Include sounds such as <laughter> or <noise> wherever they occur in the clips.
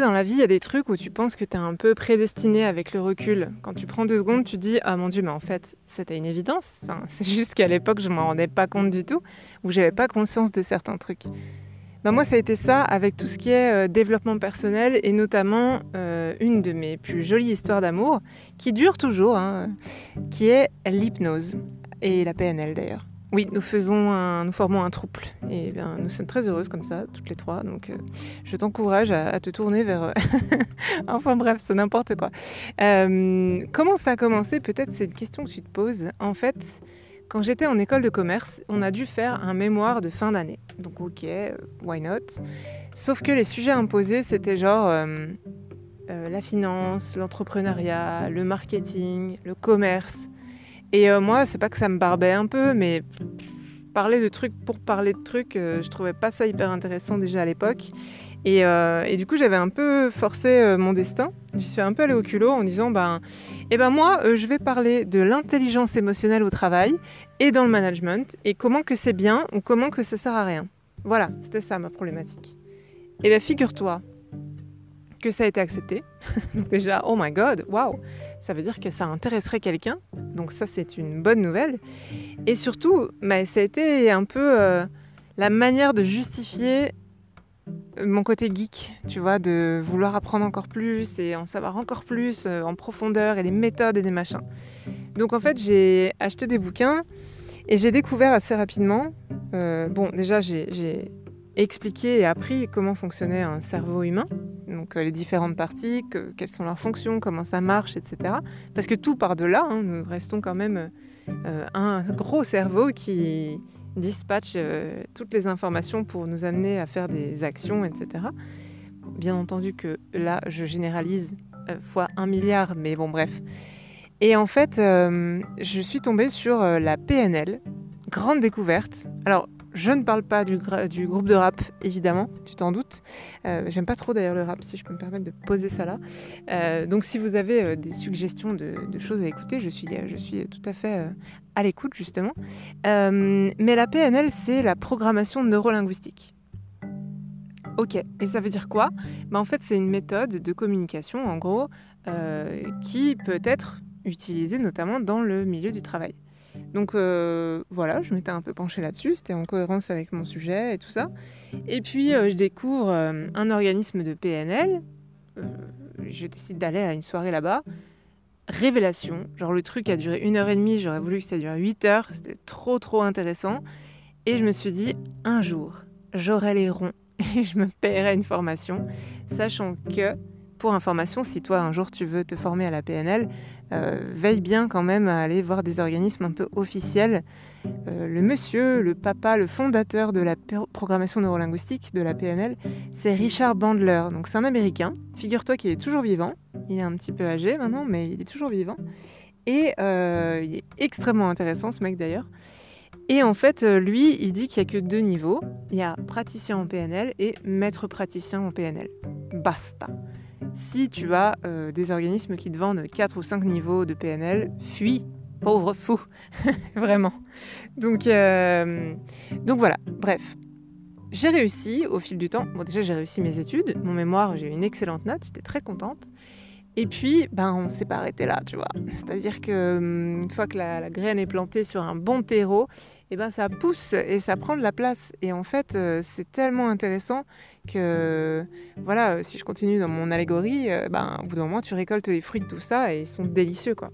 dans la vie, il y a des trucs où tu penses que tu es un peu prédestiné avec le recul. Quand tu prends deux secondes, tu dis Ah mon Dieu, mais en fait, c'était une évidence. Enfin, <laughs> c'est juste qu'à l'époque, je m'en rendais pas compte du tout, ou j'avais pas conscience de certains trucs. Bah moi, ça a été ça avec tout ce qui est euh, développement personnel et notamment euh, une de mes plus jolies histoires d'amour qui dure toujours, hein, qui est l'hypnose et la PNL d'ailleurs. Oui, nous formons un trouble et bien nous sommes très heureuses comme ça, toutes les trois. Donc euh, je t'encourage à, te tourner vers. Euh, <laughs> enfin bref, c'est n'importe quoi. Euh, comment ça a commencé Peut-être c'est une question que tu te poses. En fait, quand j'étais en école de commerce, on a dû faire un mémoire de fin d'année. Donc ok, why not? Sauf que les sujets imposés, c'était genre la finance, l'entrepreneuriat, le marketing, le commerce. Et euh, moi, c'est pas que ça me barbait un peu, mais parler de trucs pour parler de trucs, euh, je trouvais pas ça hyper intéressant déjà à l'époque. Et, euh, du coup, j'avais un peu forcé mon destin. J'y suis un peu allée au culot en disant, ben, eh ben moi, je vais parler de l'intelligence émotionnelle au travail et dans le management, et comment que c'est bien ou comment que ça sert à rien. Voilà, c'était ça ma problématique. Et bien, figure-toi que ça a été accepté. <laughs> Donc déjà, oh my god, waouh ça veut dire que ça intéresserait quelqu'un. Donc ça, c'est une bonne nouvelle. Et surtout, bah, ça a été un peu euh, la manière de justifier mon côté geek, tu vois, de vouloir apprendre encore plus et en savoir encore plus euh, en profondeur et des méthodes et des machins. Donc en fait, j'ai acheté des bouquins et j'ai découvert assez rapidement, euh, bon déjà j'ai expliqué et appris comment fonctionnait un cerveau humain, donc euh, les différentes parties, quelles sont leurs fonctions, comment ça marche, etc. Parce que tout part de là, hein, nous restons quand même euh, un gros cerveau qui dispatche euh, toutes les informations pour nous amener à faire des actions, etc. Bien entendu que là, je généralise fois un milliard, mais bon, bref. Et en fait, je suis tombée sur la PNL, grande découverte. Alors, je ne parle pas du, groupe de rap, évidemment, tu t'en doutes. Euh, j'aime pas trop d'ailleurs le rap, si je peux me permettre de poser ça là. Euh, donc si vous avez euh, des suggestions de, choses à écouter, je suis, tout à fait à l'écoute, justement. mais la PNL, c'est la programmation neurolinguistique. Ok, et ça veut dire quoi? Bah, En fait, c'est une méthode de communication, en gros, qui peut être utilisée notamment dans le milieu du travail. Donc euh, voilà, je m'étais un peu penchée là-dessus, c'était en cohérence avec mon sujet et tout ça. Et puis euh, je découvre euh, un organisme de PNL, je décide d'aller à une soirée là-bas. Révélation, genre le truc a duré une heure et demie, j'aurais voulu que ça dure huit heures, c'était trop trop intéressant. Et je me suis dit, un jour, j'aurai les ronds <laughs> et je me paierai une formation, sachant que pour information, si toi un jour tu veux te former à la PNL, veille bien quand même à aller voir des organismes un peu officiels. Euh, le monsieur, le papa, le fondateur de la programmation neurolinguistique de la PNL, c'est Richard Bandler. Donc c'est un Américain. Figure-toi qu'il est toujours vivant. Il est un petit peu âgé maintenant, mais il est toujours vivant. Et euh, il est extrêmement intéressant ce mec d'ailleurs. Et en fait, lui, il dit qu'il n'y a que deux niveaux. Il y a praticien en PNL et maître praticien en PNL. Basta. Si tu as euh, des organismes qui te vendent 4 ou 5 niveaux de PNL, fuis, pauvre fou, <laughs> vraiment. Donc, euh, donc voilà, bref. J'ai réussi au fil du temps. Bon, déjà, j'ai réussi mes études. Mon mémoire, j'ai eu une excellente note. J'étais très contente. Et puis, ben, on s'est pas arrêté là, tu vois. C'est-à-dire que hum, une fois que la, graine est plantée sur un bon terreau, eh ben, ça pousse et ça prend de la place. Et en fait, euh, c'est tellement intéressant que, voilà, si je continue dans mon allégorie, euh, ben, au bout d'un moment, tu récoltes les fruits de tout ça et ils sont délicieux, quoi.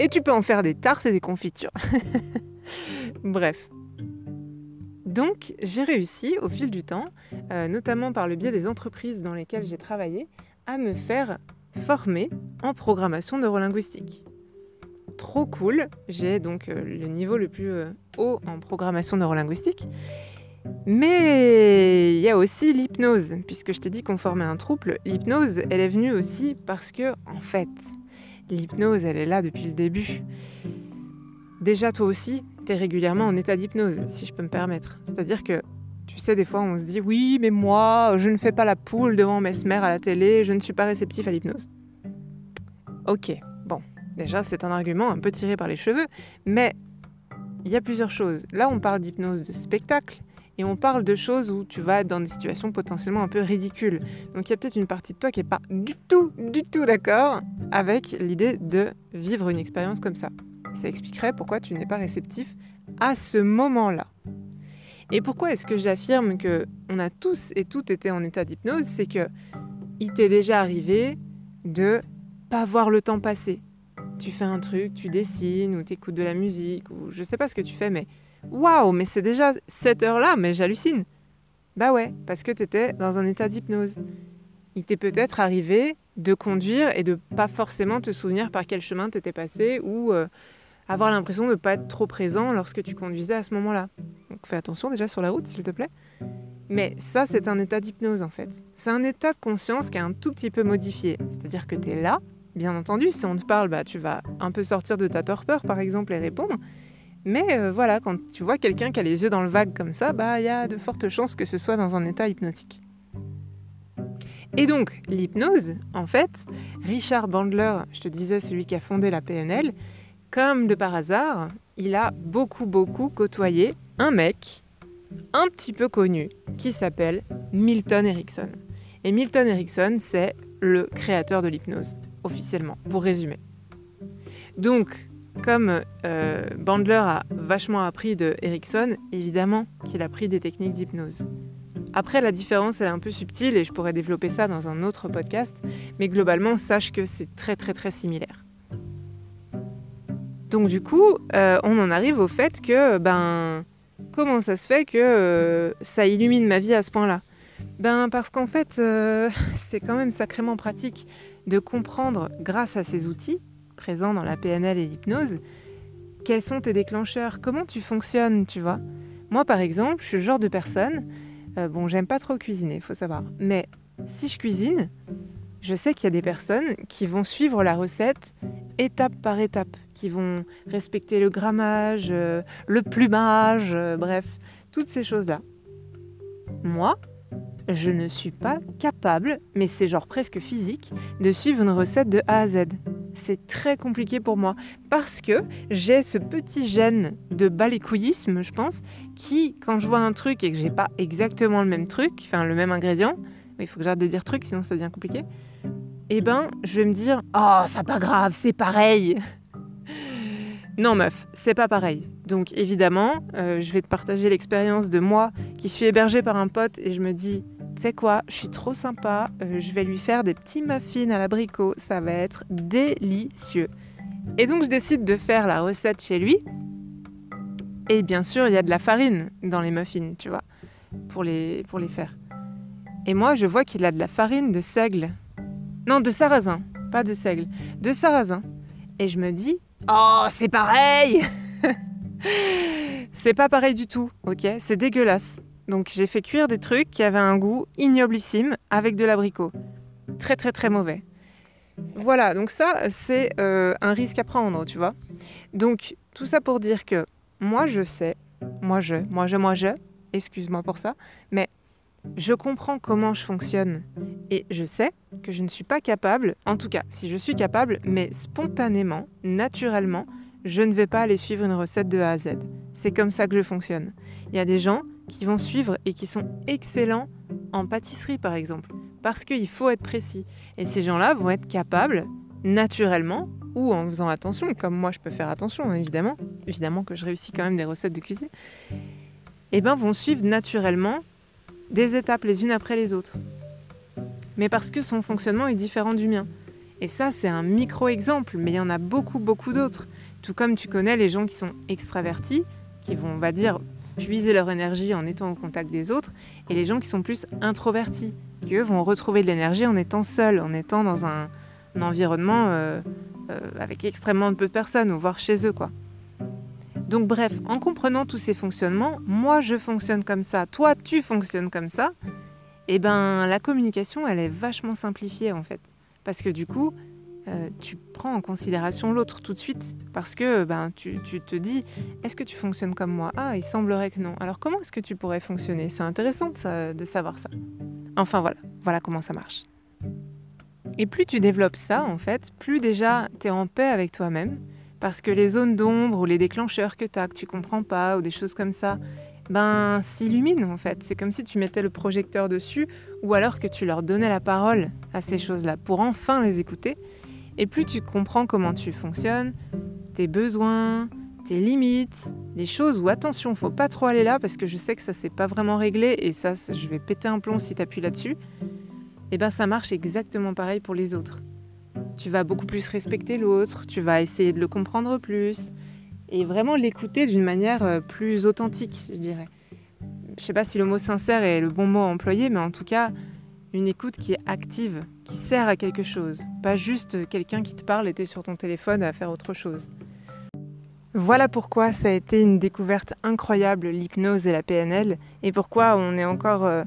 Et tu peux en faire des tartes et des confitures. <laughs> Bref. Donc, j'ai réussi au fil du temps, euh, notamment par le biais des entreprises dans lesquelles j'ai travaillé, à me faire formée en programmation neurolinguistique. Trop cool, j'ai donc euh, le niveau le plus euh, haut en programmation neurolinguistique. Mais il y a aussi l'hypnose, puisque je t'ai dit qu'on formait un trouble. L'hypnose, elle est venue aussi parce que, en fait, l'hypnose, elle est là depuis le début. Déjà, toi aussi, tu es régulièrement en état d'hypnose, si je peux me permettre. C'est-à-dire que tu sais, des fois, on se dit oui, mais moi, je ne fais pas la poule devant Mesmer à la télé, je ne suis pas réceptif à l'hypnose. Ok, déjà, c'est un argument un peu tiré par les cheveux, mais il y a plusieurs choses. Là, on parle d'hypnose de spectacle Et on parle de choses où tu vas être dans des situations potentiellement un peu ridicules. Donc il y a peut-être une partie de toi qui n'est pas du tout, du tout d'accord avec l'idée de vivre une expérience comme ça. Ça expliquerait pourquoi tu n'es pas réceptif à ce moment-là. Et pourquoi est-ce que j'affirme que on a tous et toutes été en état d'hypnose? C'est que il t'est déjà arrivé de pas voir le temps passer. Tu fais un truc, tu dessines ou tu écoutes de la musique ou je sais pas ce que tu fais, mais waouh, mais c'est déjà cette heure-là, mais j'hallucine. Bah ouais, parce que tu étais dans un état d'hypnose. Il t'est peut-être arrivé de conduire et de pas forcément te souvenir par quel chemin tu étais passé ou euh, avoir l'impression de ne pas être trop présent lorsque tu conduisais à ce moment-là. Donc fais attention déjà sur la route, s'il te plaît. Mais ça, c'est un état d'hypnose en fait. C'est un état de conscience qui est un tout petit peu modifié. C'est-à-dire que tu es là, bien entendu, si on te parle, bah, tu vas un peu sortir de ta torpeur par exemple et répondre. Mais euh, voilà, quand tu vois quelqu'un qui a les yeux dans le vague comme ça, bah il y a de fortes chances que ce soit dans un état hypnotique. Et donc, l'hypnose, en fait, Richard Bandler, je te disais celui qui a fondé la PNL, comme de par hasard, il a beaucoup beaucoup côtoyé un mec un petit peu connu qui s'appelle Milton Erickson. Et Milton Erickson, c'est le créateur de l'hypnose, officiellement, pour résumer. Donc, comme euh, Bandler a vachement appris de Erickson, évidemment qu'il a pris des techniques d'hypnose. Après, la différence, elle est un peu subtile et je pourrais développer ça dans un autre podcast, mais globalement, sache que c'est très très très similaire. Donc du coup, euh, on en arrive au fait que, ben, comment ça se fait que euh, ça illumine ma vie à ce point-là? Ben parce qu'en fait, <laughs> c'est quand même sacrément pratique de comprendre, grâce à ces outils, présent dans la PNL et l'hypnose, quels sont tes déclencheurs Comment tu fonctionnes, tu vois Moi, par exemple, je suis le genre de personne, euh, bon, j'aime pas trop cuisiner, faut savoir, mais si je cuisine, je sais qu'il y a des personnes qui vont suivre la recette étape par étape, qui vont respecter le grammage, euh, le plumage, euh, bref, toutes ces choses-là. Moi, je ne suis pas capable, mais c'est genre presque physique, de suivre une recette de A à Z c'est très compliqué pour moi parce que j'ai ce petit gène de balécouillisme, je pense, qui, quand je vois un truc et que j'ai pas exactement le même truc, enfin le même ingrédient, il faut que j'arrête de dire truc sinon ça devient compliqué, eh ben je vais me dire Oh, c'est pas grave, c'est pareil Non, meuf, c'est pas pareil. Donc évidemment, euh, je vais te partager l'expérience de moi qui suis hébergée par un pote et je me dis tu sais quoi, je suis trop sympa, euh, je vais lui faire des petits muffins à l'abricot, ça va être délicieux. Et donc je décide de faire la recette chez lui. Et bien sûr, il y a de la farine dans les muffins, tu vois, pour les, pour les faire. Et moi, je vois qu'il a de la farine de seigle. Non, de sarrasin, pas de seigle, de sarrasin. Et je me dis, oh, c'est pareil <laughs> C'est pas pareil du tout, ok? C'est dégueulasse. Donc j'ai fait cuire des trucs qui avaient un goût ignoblissime avec de l'abricot. Très très très mauvais. Voilà, donc ça c'est euh, un risque à prendre, tu vois. Donc tout ça pour dire que moi je sais, moi je, moi je, moi je, excuse-moi pour ça, mais je comprends comment je fonctionne et je sais que je ne suis pas capable, en tout cas si je suis capable, mais spontanément, naturellement, je ne vais pas aller suivre une recette de A à Z. C'est comme ça que je fonctionne. Il y a des gens qui vont suivre et qui sont excellents en pâtisserie par exemple, parce qu'il faut être précis. Et ces gens-là vont être capables, naturellement, ou en faisant attention, comme moi je peux faire attention évidemment, évidemment que je réussis quand même des recettes de cuisine, et eh ben vont suivre naturellement des étapes les unes après les autres. Mais parce que son fonctionnement est différent du mien. Et ça, c'est un micro-exemple, mais il y en a beaucoup, beaucoup d'autres. Tout comme tu connais les gens qui sont extravertis, qui vont, on va dire, puiser leur énergie en étant au contact des autres, et les gens qui sont plus introvertis, qui eux vont retrouver de l'énergie en étant seuls, en étant dans un, environnement euh, euh, avec extrêmement peu de personnes, ou voire chez eux, quoi. Donc bref, en comprenant tous ces fonctionnements, moi je fonctionne comme ça, toi tu fonctionnes comme ça, et eh ben la communication elle est vachement simplifiée en fait. Parce que du coup, euh, tu prends en considération l'autre tout de suite parce que ben, tu, te dis est-ce que tu fonctionnes comme moi? Ah, il semblerait que non. Alors comment est-ce que tu pourrais fonctionner? C'est intéressant de, savoir ça. Enfin voilà, voilà comment ça marche. Et plus tu développes ça, en fait, plus déjà tu es en paix avec toi-même parce que les zones d'ombre ou les déclencheurs que tu as, que tu comprends pas ou des choses comme ça, ben s'illuminent en fait. C'est comme si tu mettais le projecteur dessus ou alors que tu leur donnais la parole à ces choses-là pour enfin les écouter. Et plus tu comprends comment tu fonctionnes, tes besoins, tes limites, les choses où attention, faut pas trop aller là parce que je sais que ça s'est pas vraiment réglé et ça je vais péter un plomb si tu appuies là-dessus. Et eh ben ça marche exactement pareil pour les autres. Tu vas beaucoup plus respecter l'autre, tu vas essayer de le comprendre plus et vraiment l'écouter d'une manière euh, plus authentique, je dirais. Je sais pas si le mot sincère est le bon mot à employer, mais en tout cas, une écoute qui est active, qui sert à quelque chose, pas juste quelqu'un qui te parle et t'es sur ton téléphone à faire autre chose. Voilà pourquoi ça a été une découverte incroyable, l'hypnose et la PNL, et pourquoi on est encore euh,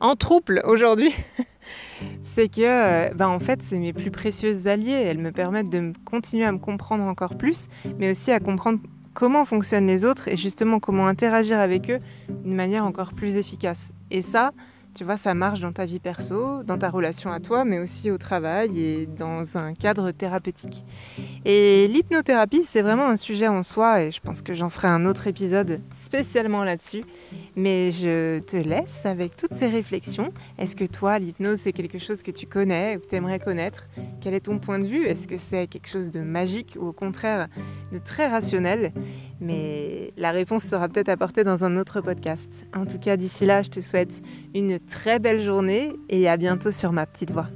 en trouble aujourd'hui. <laughs> c'est que, euh, bah, en fait, c'est mes plus précieuses alliées. Elles me permettent de continuer à me comprendre encore plus, mais aussi à comprendre comment fonctionnent les autres et justement comment interagir avec eux d'une manière encore plus efficace. Et ça, tu vois, ça marche dans ta vie perso, dans ta relation à toi, mais aussi au travail et dans un cadre thérapeutique. Et l'hypnothérapie, c'est vraiment un sujet en soi et je pense que j'en ferai un autre épisode spécialement là-dessus. Mais je te laisse avec toutes ces réflexions. Est-ce que toi, l'hypnose, c'est quelque chose que tu connais ou que tu aimerais connaître? Quel est ton point de vue? Est-ce que c'est quelque chose de magique ou au contraire de très rationnel? Mais la réponse sera peut-être apportée dans un autre podcast. En tout cas, d'ici là, je te souhaite une très belle journée et à bientôt sur ma petite voix.